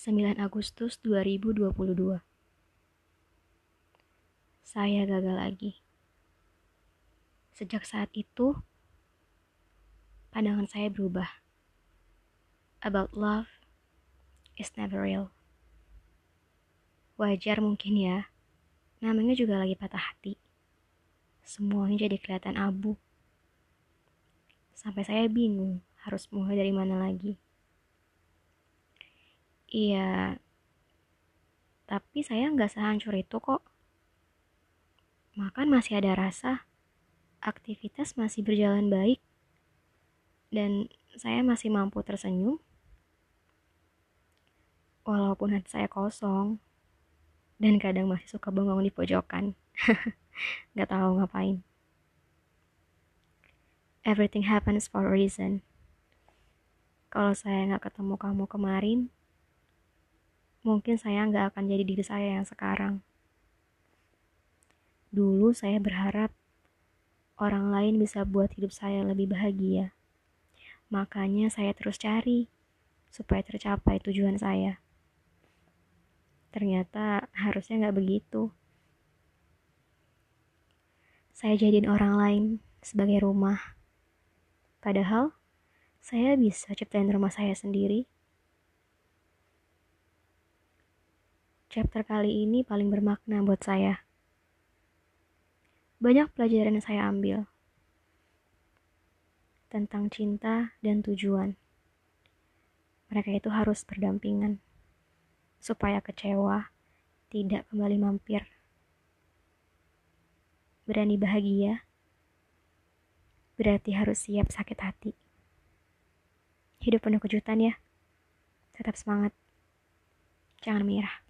9 Agustus 2022 Saya gagal lagi. Sejak saat itu, pandangan saya berubah. About love is never real. Wajar mungkin ya, namanya juga lagi patah hati. Semuanya jadi kelihatan abu. Sampai saya bingung harus mulai dari mana lagi. Iya, tapi saya nggak sehancur itu kok. Makan masih ada rasa, aktivitas masih berjalan baik, dan saya masih mampu tersenyum. Walaupun hati saya kosong, dan kadang masih suka bengong di pojokan. Gak tahu ngapain. Everything happens for a reason. Kalau saya nggak ketemu kamu kemarin, mungkin saya nggak akan jadi diri saya yang sekarang. Dulu saya berharap orang lain bisa buat hidup saya lebih bahagia. Makanya saya terus cari supaya tercapai tujuan saya. Ternyata harusnya nggak begitu. Saya jadiin orang lain sebagai rumah. Padahal saya bisa ciptain rumah saya sendiri. Chapter kali ini paling bermakna buat saya. Banyak pelajaran yang saya ambil tentang cinta dan tujuan. Mereka itu harus berdampingan supaya kecewa tidak kembali mampir. Berani bahagia berarti harus siap sakit hati. Hidup penuh kejutan ya. Tetap semangat. Jangan menyerah.